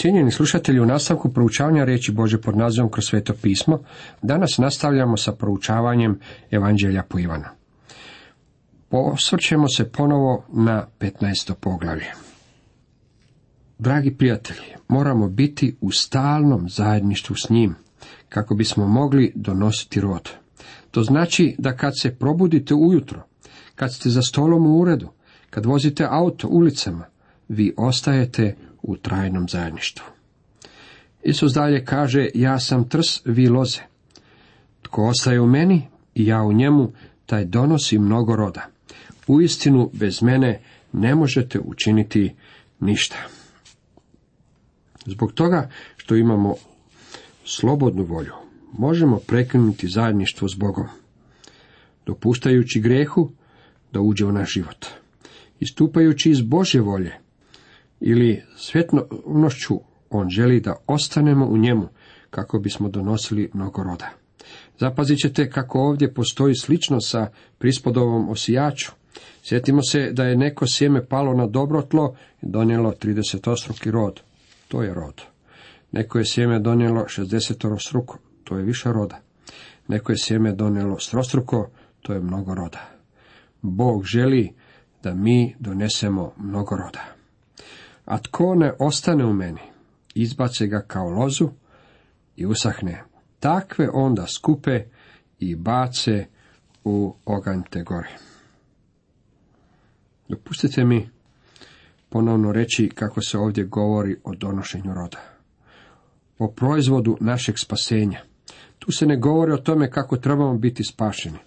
Cijenjeni slušatelji, u nastavku proučavanja riječi Bože pod nazivom kroz sveto pismo, danas nastavljamo sa proučavanjem Evanđelja po Ivanu. Posvrćemo se ponovo na 15. poglavlje. Dragi prijatelji, moramo biti u stalnom zajedništvu s njim, kako bismo mogli donositi rod. To znači da kad se probudite ujutro, kad ste za stolom u uredu, kad vozite auto ulicama, vi ostajete u trajnom zajedništvu. Isus dalje kaže, ja sam trs, vi loze. Tko ostaje u meni i ja u njemu, taj donosi mnogo roda. Uistinu, bez mene ne možete učiniti ništa. Zbog toga što imamo slobodnu volju, možemo prekinuti zajedništvo s Bogom, dopuštajući grehu da uđe u naš život. Istupajući iz Božje volje ili svjetnošću, on želi da ostanemo u njemu kako bismo donosili mnogo roda. Zapazit ćete kako ovdje postoji slično sa prispodovom osijaču. Sjetimo se da je neko sjeme palo na dobro tlo i donijelo 30 rod. To je rod. Neko je sjeme donijelo 60 struko. To je više roda. Neko je sjeme donijelo strostruko. To je mnogo roda. Bog želi da mi donesemo mnogo roda. A tko ne ostane u meni, izbace ga kao lozu i usahne. Takve onda skupe i bace u oganj te gore. Dopustite mi ponovno reći kako se ovdje govori o donošenju roda. O proizvodu našeg spasenja. Tu se ne govori o tome kako trebamo biti spašeni.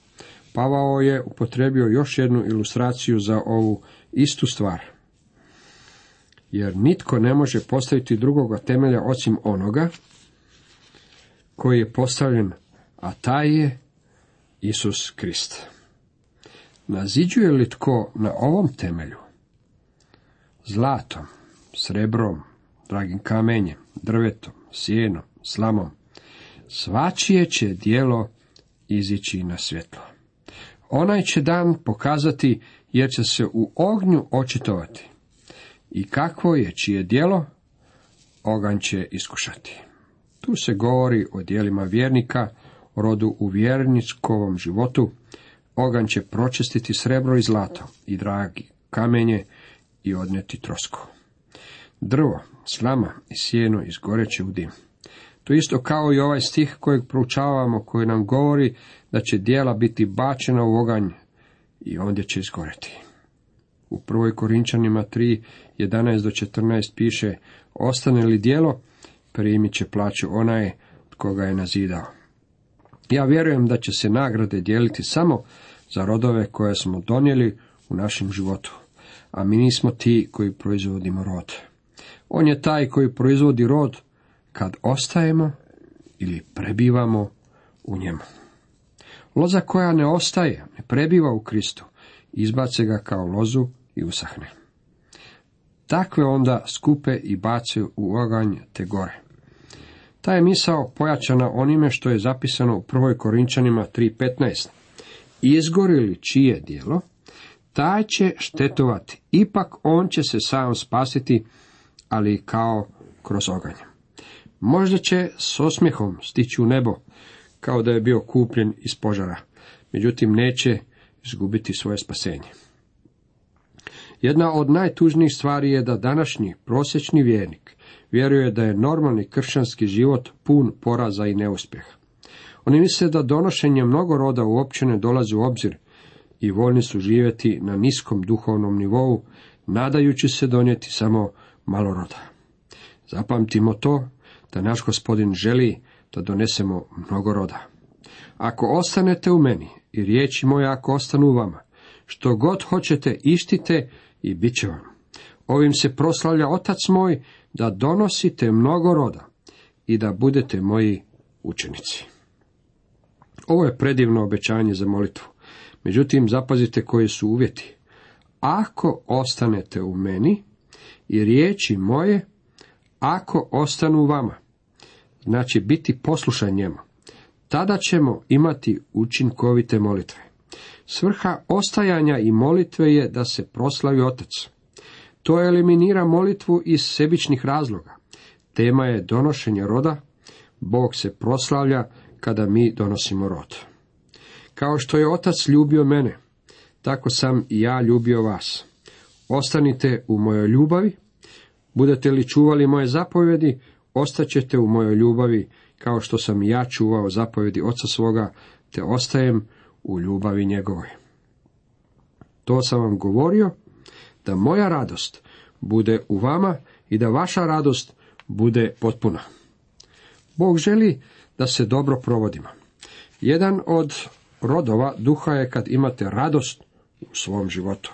Pavao je upotrebio još jednu ilustraciju za ovu istu stvar. Jer nitko ne može postaviti drugoga temelja osim onoga koji je postavljen, a taj je Isus Krist. Naziđuje li tko na ovom temelju? Zlatom, srebrom, dragim kamenjem, drvetom, sjenom, slamom. Svačije će dijelo izići na svjetlo. Onaj će dan pokazati jer će se u ognju očitovati. I kakvo je čije dijelo, oganj će iskušati. Tu se govori o dijelima vjernika, o rodu u vjerničkovom životu. Oganj će pročistiti srebro i zlato i dragi kamenje i odneti trosku. Drvo, slama i sjeno izgoreće u dim. To isto kao i ovaj stih kojeg proučavamo, koji nam govori da će dijela biti bačena u oganj i ondje će izgoreti. U prvoj Korinčanima 3, 11 do 14 piše, ostane li dijelo, primit će plaću onaj koga je nazidao. Ja vjerujem da će se nagrade dijeliti samo za rodove koje smo donijeli u našem životu, a mi nismo ti koji proizvodimo rod. On je taj koji proizvodi rod kad ostajemo ili prebivamo u njemu. Loza koja ne ostaje, ne prebiva u Kristu, izbace ga kao lozu i usahne. Takve onda skupe i bace u oganj te gore. Ta je misao pojačana onime što je zapisano u prvoj Korinčanima 3.15. Izgorili čije dijelo, taj će štetovati. Ipak on će se sam spasiti, ali kao kroz oganj. Možda će s osmijehom stići u nebo, kao da je bio kupljen iz požara, međutim neće izgubiti svoje spasenje. Jedna od najtužnijih stvari je da današnji prosječni vjernik vjeruje da je normalni kršćanski život pun poraza i neuspjeha. Oni misle da donošenje mnogo roda uopće ne dolazi u obzir i voljni su živjeti na niskom duhovnom nivou, nadajući se donijeti samo malo roda. Zapamtimo to da naš gospodin želi da donesemo mnogo roda. Ako ostanete u meni i riječi moje ako ostanu u vama, što god hoćete ištite i bit će vam. Ovim se proslavlja otac moj da donosite mnogo roda i da budete moji učenici. Ovo je predivno obećanje za molitvu. Međutim, zapazite koji su uvjeti. Ako ostanete u meni i riječi moje, ako ostanu u vama, znači biti poslušan njemu, tada ćemo imati učinkovite molitve. Svrha ostajanja i molitve je da se proslavi Otac. To eliminira molitvu iz sebičnih razloga. Tema je donošenje roda. Bog se proslavlja kada mi donosimo rod. Kao što je otac ljubio mene, tako sam i ja ljubio vas. Ostanite u mojoj ljubavi, budete li čuvali moje zapovjedi, ostaćete u mojoj ljubavi, kao što sam i ja čuvao zapovjedi oca svoga, te ostajem u ljubavi njegovoj. To sam vam govorio, da moja radost bude u vama i da vaša radost bude potpuna. Bog želi da se dobro provodimo. Jedan od rodova duha je kad imate radost u svom životu.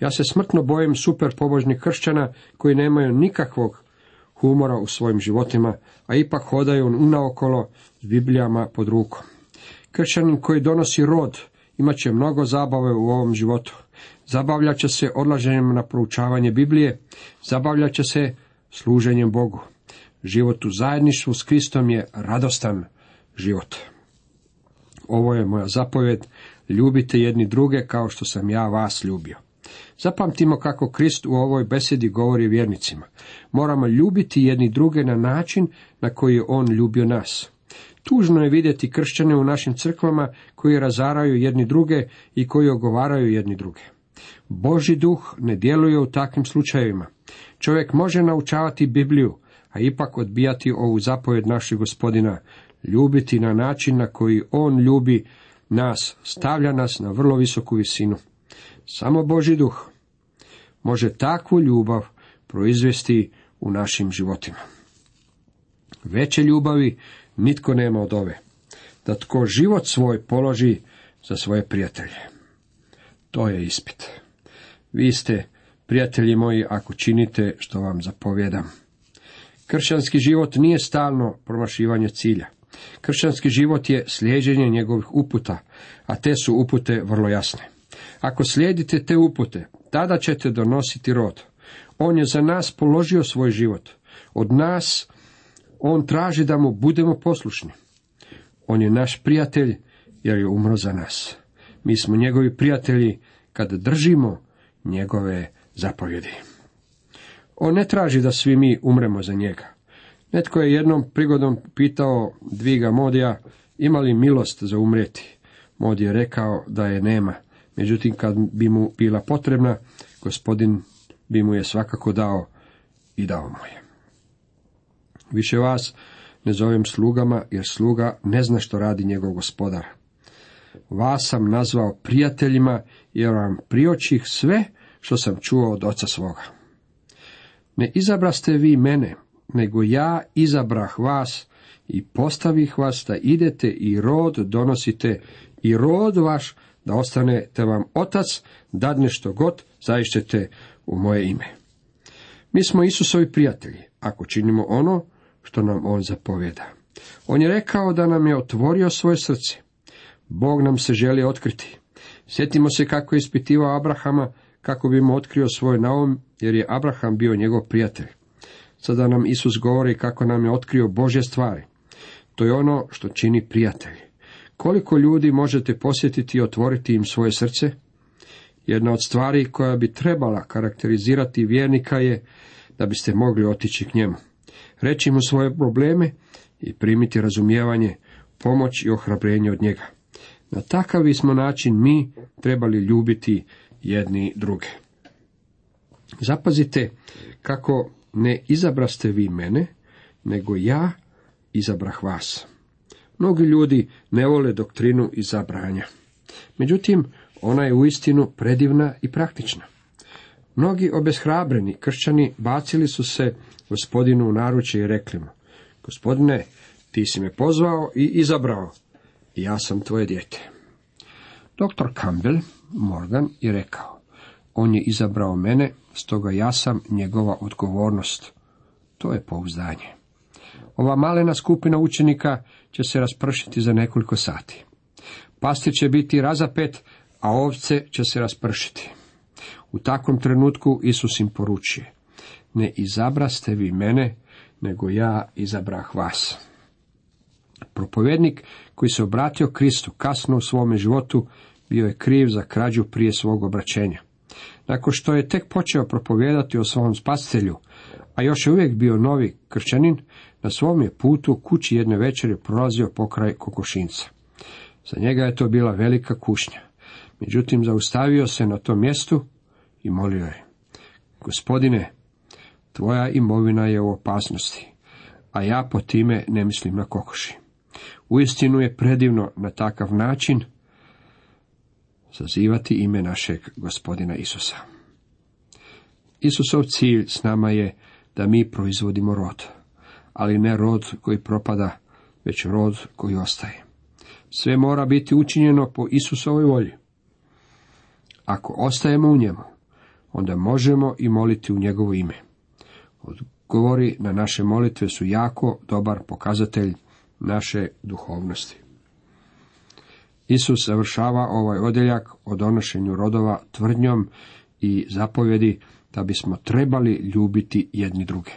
Ja se smrtno bojim super pobožnih kršćana koji nemaju nikakvog humora u svojim životima, a ipak hodaju unaokolo s Biblijama pod rukom. Kršćanin koji donosi rod imat će mnogo zabave u ovom životu. Zabavljat će se odlaženjem na proučavanje Biblije, zabavljat će se služenjem Bogu. Život u zajedništvu s Kristom je radostan život. Ovo je moja zapovjed, ljubite jedni druge kao što sam ja vas ljubio. Zapamtimo kako Krist u ovoj besedi govori vjernicima. Moramo ljubiti jedni druge na način na koji je On ljubio nas. Tužno je vidjeti kršćane u našim crkvama koji razaraju jedni druge i koji ogovaraju jedni druge. Boži duh ne djeluje u takvim slučajevima. Čovjek može naučavati Bibliju, a ipak odbijati ovu zapovjed našeg gospodina, ljubiti na način na koji on ljubi nas, stavlja nas na vrlo visoku visinu. Samo Boži duh može takvu ljubav proizvesti u našim životima. Veće ljubavi nitko nema od ove, da tko život svoj položi za svoje prijatelje. To je ispit. Vi ste, prijatelji moji, ako činite što vam zapovjedam. Kršćanski život nije stalno promašivanje cilja. Kršćanski život je slijeđenje njegovih uputa, a te su upute vrlo jasne. Ako slijedite te upute, tada ćete donositi rod. On je za nas položio svoj život. Od nas on traži da mu budemo poslušni. On je naš prijatelj jer je umro za nas. Mi smo njegovi prijatelji kad držimo njegove zapovjedi. On ne traži da svi mi umremo za njega. Netko je jednom prigodom pitao Dviga Modija ima li milost za umreti. Mod je rekao da je nema. Međutim, kad bi mu bila potrebna, gospodin bi mu je svakako dao i dao mu je. Više vas ne zovem slugama, jer sluga ne zna što radi njegov gospodar. Vas sam nazvao prijateljima, jer vam priočih sve što sam čuo od oca svoga. Ne izabraste vi mene, nego ja izabrah vas i postavih vas da idete i rod donosite i rod vaš da ostane te vam otac dadne što god zaišćete u moje ime. Mi smo Isusovi prijatelji, ako činimo ono što nam on zapovjeda. On je rekao da nam je otvorio svoje srce. Bog nam se želi otkriti. Sjetimo se kako je ispitivao Abrahama kako bi mu otkrio svoj naum, jer je Abraham bio njegov prijatelj. Sada nam Isus govori kako nam je otkrio Božje stvari. To je ono što čini prijatelj. Koliko ljudi možete posjetiti i otvoriti im svoje srce? Jedna od stvari koja bi trebala karakterizirati vjernika je da biste mogli otići k njemu. Reći mu svoje probleme i primiti razumijevanje, pomoć i ohrabrenje od njega. Na takav bismo način mi trebali ljubiti jedni druge. Zapazite kako ne izabraste vi mene, nego ja izabrah vas. Mnogi ljudi ne vole doktrinu izabranja. Međutim, ona je uistinu predivna i praktična. Mnogi obeshrabreni kršćani bacili su se gospodinu u naručje i rekli mu, gospodine, ti si me pozvao i izabrao, i ja sam tvoje dijete. Doktor Campbell Morgan je rekao, on je izabrao mene, stoga ja sam njegova odgovornost. To je pouzdanje. Ova malena skupina učenika će se raspršiti za nekoliko sati. Pastir će biti razapet, a ovce će se raspršiti. U takvom trenutku Isus im poručuje, ne izabraste vi mene, nego ja izabrah vas. Propovjednik koji se obratio Kristu kasno u svome životu bio je kriv za krađu prije svog obraćenja. Nakon što je tek počeo propovijedati o svom spastelju, a još je uvijek bio novi kršćanin, na svom je putu kući jedne večeri prolazio pokraj kokošinca. Za njega je to bila velika kušnja. Međutim, zaustavio se na tom mjestu i molio je. Gospodine, tvoja imovina je u opasnosti, a ja po time ne mislim na kokoši. Uistinu je predivno na takav način zazivati ime našeg gospodina Isusa. Isusov cilj s nama je da mi proizvodimo rod, ali ne rod koji propada, već rod koji ostaje. Sve mora biti učinjeno po Isusovoj volji. Ako ostajemo u njemu, onda možemo i moliti u njegovo ime. Odgovori na naše molitve su jako dobar pokazatelj naše duhovnosti. Isus završava ovaj odjeljak o donošenju rodova tvrdnjom i zapovjedi da bismo trebali ljubiti jedni druge.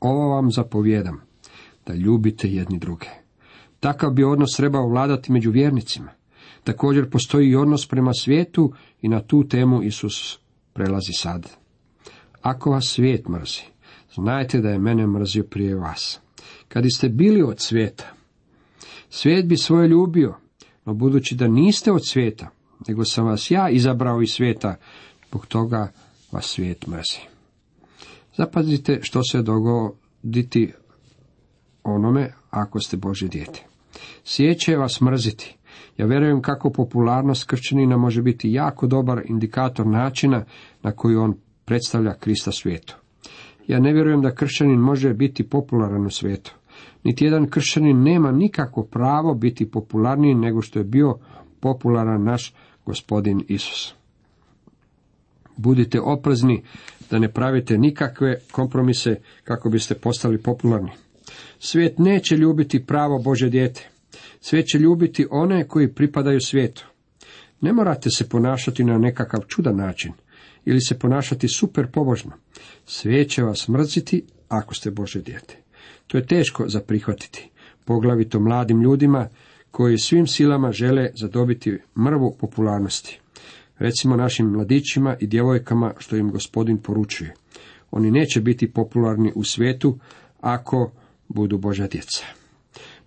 Ovo vam zapovjedam, da ljubite jedni druge. Takav bi odnos trebao vladati među vjernicima. Također postoji i odnos prema svijetu i na tu temu Isus prelazi sad. Ako vas svijet mrzi, znajte da je mene mrzio prije vas. Kad ste bili od svijeta, svijet bi svoje ljubio, no budući da niste od svijeta, nego sam vas ja izabrao iz svijeta, zbog toga vas svijet mrzi. Zapazite što se dogoditi onome ako ste Bože dijete. Svijet vas mrziti. Ja vjerujem kako popularnost kršćanina može biti jako dobar indikator načina na koji on predstavlja Krista svijetu. Ja ne vjerujem da kršćanin može biti popularan u svijetu. Niti jedan kršćanin nema nikako pravo biti popularniji nego što je bio popularan naš gospodin Isus. Budite oprezni da ne pravite nikakve kompromise kako biste postali popularni. Svijet neće ljubiti pravo Bože dijete. Svijet će ljubiti one koji pripadaju svijetu. Ne morate se ponašati na nekakav čudan način ili se ponašati super pobožno. Svijet će vas mrziti ako ste Bože dijete. To je teško za prihvatiti, poglavito mladim ljudima koji svim silama žele zadobiti mrvu popularnosti. Recimo našim mladićima i djevojkama što im gospodin poručuje. Oni neće biti popularni u svijetu ako budu Božja djeca.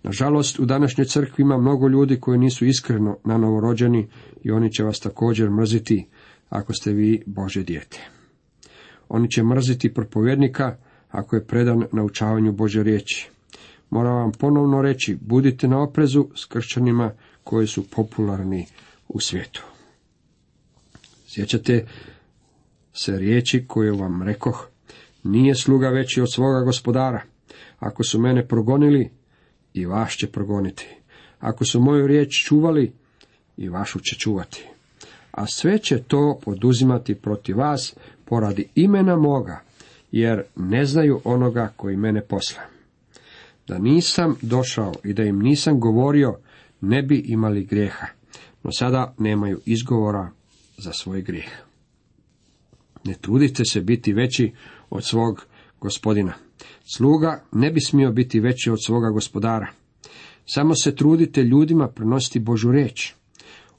Nažalost, u današnjoj crkvi ima mnogo ljudi koji nisu iskreno na novorođeni i oni će vas također mrziti ako ste vi Bože dijete. Oni će mrziti propovjednika ako je predan naučavanju Bože riječi. Moram vam ponovno reći, budite na oprezu s kršćanima koji su popularni u svijetu. Sjećate se riječi koje vam rekoh, nije sluga veći od svoga gospodara. Ako su mene progonili, i vas će progoniti. Ako su moju riječ čuvali, i vašu će čuvati. A sve će to poduzimati protiv vas poradi imena moga, jer ne znaju onoga koji mene posla. Da nisam došao i da im nisam govorio, ne bi imali grijeha, no sada nemaju izgovora za svoj grijeh. Ne trudite se biti veći od svog gospodina. Sluga ne bi smio biti veći od svoga gospodara. Samo se trudite ljudima prenositi Božu reč.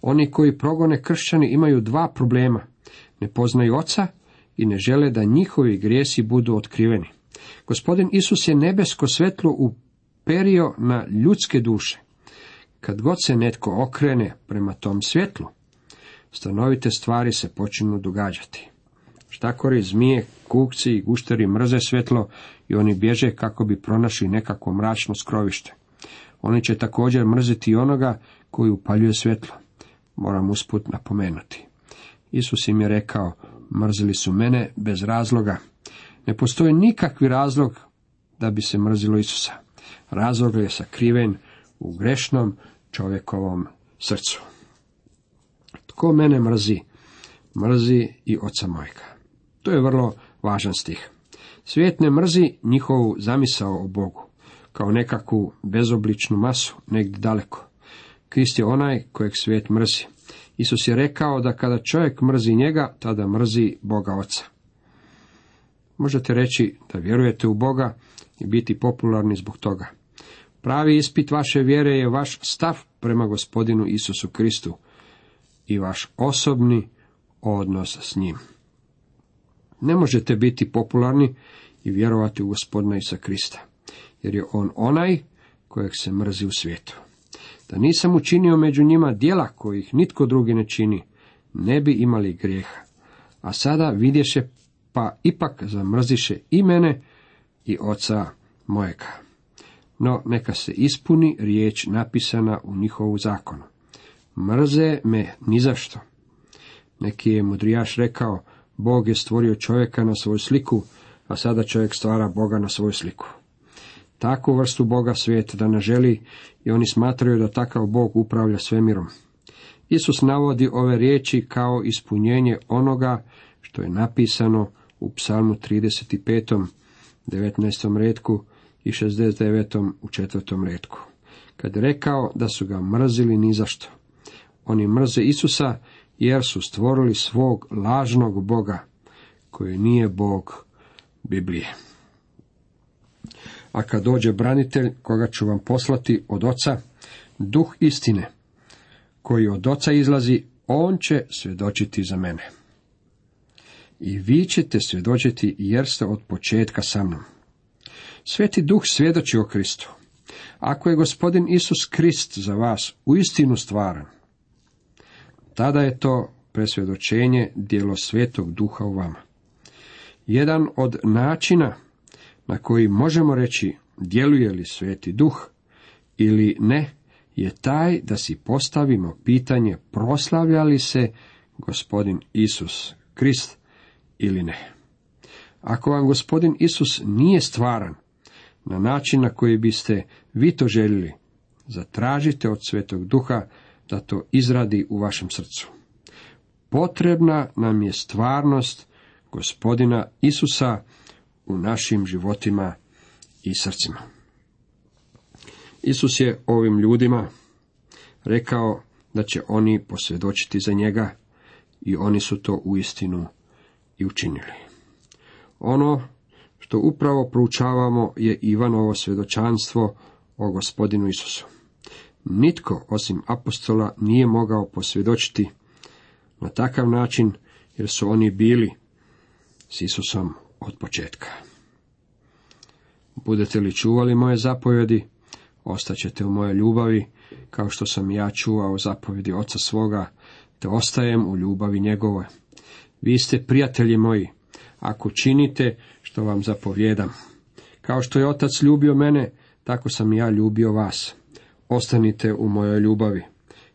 Oni koji progone kršćani imaju dva problema. Ne poznaju oca i ne žele da njihovi grijesi budu otkriveni. Gospodin Isus je nebesko svetlo uperio na ljudske duše. Kad god se netko okrene prema tom svjetlu, stanovite stvari se počinu događati. Štakori, zmije, kukci i gušteri mrze svjetlo i oni bježe kako bi pronašli nekako mračno skrovište. Oni će također mrziti onoga koji upaljuje svjetlo. Moram usput napomenuti. Isus im je rekao, mrzili su mene bez razloga. Ne postoji nikakvi razlog da bi se mrzilo Isusa. Razlog je sakriven u grešnom čovjekovom srcu. Tko mene mrzi, mrzi i oca mojega. To je vrlo važan stih. Svijet ne mrzi njihovu zamisao o Bogu, kao nekakvu bezobličnu masu, negdje daleko. Krist je onaj kojeg svijet mrzi. Isus je rekao da kada čovjek mrzi njega, tada mrzi Boga Oca. Možete reći da vjerujete u Boga i biti popularni zbog toga. Pravi ispit vaše vjere je vaš stav prema gospodinu Isusu Kristu i vaš osobni odnos s njim. Ne možete biti popularni i vjerovati u gospodina Isa Krista, jer je on onaj kojeg se mrzi u svijetu. Da nisam učinio među njima dijela kojih nitko drugi ne čini, ne bi imali grijeha. A sada vidješe, pa ipak zamrziše i mene i oca mojega. No, neka se ispuni riječ napisana u njihovu zakonu. Mrze me ni zašto. Neki je mudrijaš rekao, Bog je stvorio čovjeka na svoju sliku, a sada čovjek stvara Boga na svoju sliku. Takvu vrstu Boga svijet da ne želi i oni smatraju da takav Bog upravlja svemirom. Isus navodi ove riječi kao ispunjenje onoga što je napisano u psalmu 35. 19. redku i 69. u četvrtom redku. Kad je rekao da su ga mrzili ni zašto. Oni mrze Isusa jer su stvorili svog lažnog Boga, koji nije Bog Biblije. A kad dođe branitelj, koga ću vam poslati od oca, duh istine, koji od oca izlazi, on će svjedočiti za mene. I vi ćete svjedočiti jer ste od početka sa mnom. Sveti duh svjedoči o Kristu. Ako je gospodin Isus Krist za vas uistinu stvaran, tada je to presvjedočenje djelo svetog duha u vama. Jedan od načina na koji možemo reći djeluje li sveti duh ili ne, je taj da si postavimo pitanje proslavlja li se gospodin Isus Krist ili ne. Ako vam gospodin Isus nije stvaran na način na koji biste vi to željeli, zatražite od svetog duha da to izradi u vašem srcu. Potrebna nam je stvarnost gospodina Isusa u našim životima i srcima. Isus je ovim ljudima rekao da će oni posvjedočiti za njega i oni su to uistinu i učinili. Ono što upravo proučavamo je Ivanovo svjedočanstvo o gospodinu Isusu. Nitko osim apostola nije mogao posvjedočiti na takav način jer su oni bili s Isusom od početka. Budete li čuvali moje zapovjedi, ostaćete u mojoj ljubavi, kao što sam ja čuvao zapovjedi oca svoga, te ostajem u ljubavi njegove. Vi ste prijatelji moji, ako činite što vam zapovjedam. Kao što je otac ljubio mene, tako sam ja ljubio vas. Ostanite u mojoj ljubavi.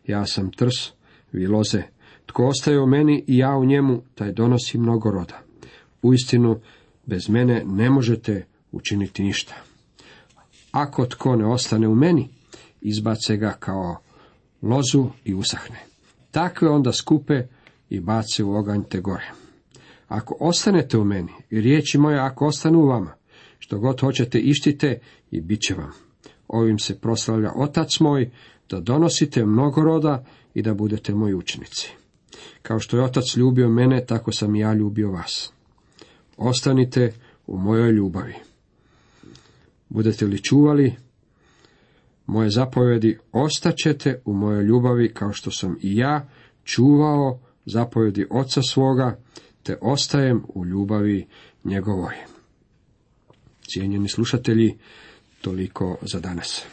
Ja sam trs, vi loze. Tko ostaje u meni i ja u njemu, taj donosi mnogo roda. Uistinu, bez mene ne možete učiniti ništa. Ako tko ne ostane u meni, izbace ga kao lozu i usahne. Takve onda skupe i bace u oganj te gore. Ako ostanete u meni i riječi moje ako ostanu u vama, što god hoćete ištite i bit će vam. Ovim se proslavlja otac moj, da donosite mnogo roda i da budete moji učenici. Kao što je otac ljubio mene, tako sam i ja ljubio vas. Ostanite u mojoj ljubavi. Budete li čuvali moje zapovjedi, ostaćete u mojoj ljubavi kao što sam i ja čuvao zapovjedi oca svoga, te ostajem u ljubavi njegovoj. Cijenjeni slušatelji, toliko za danas.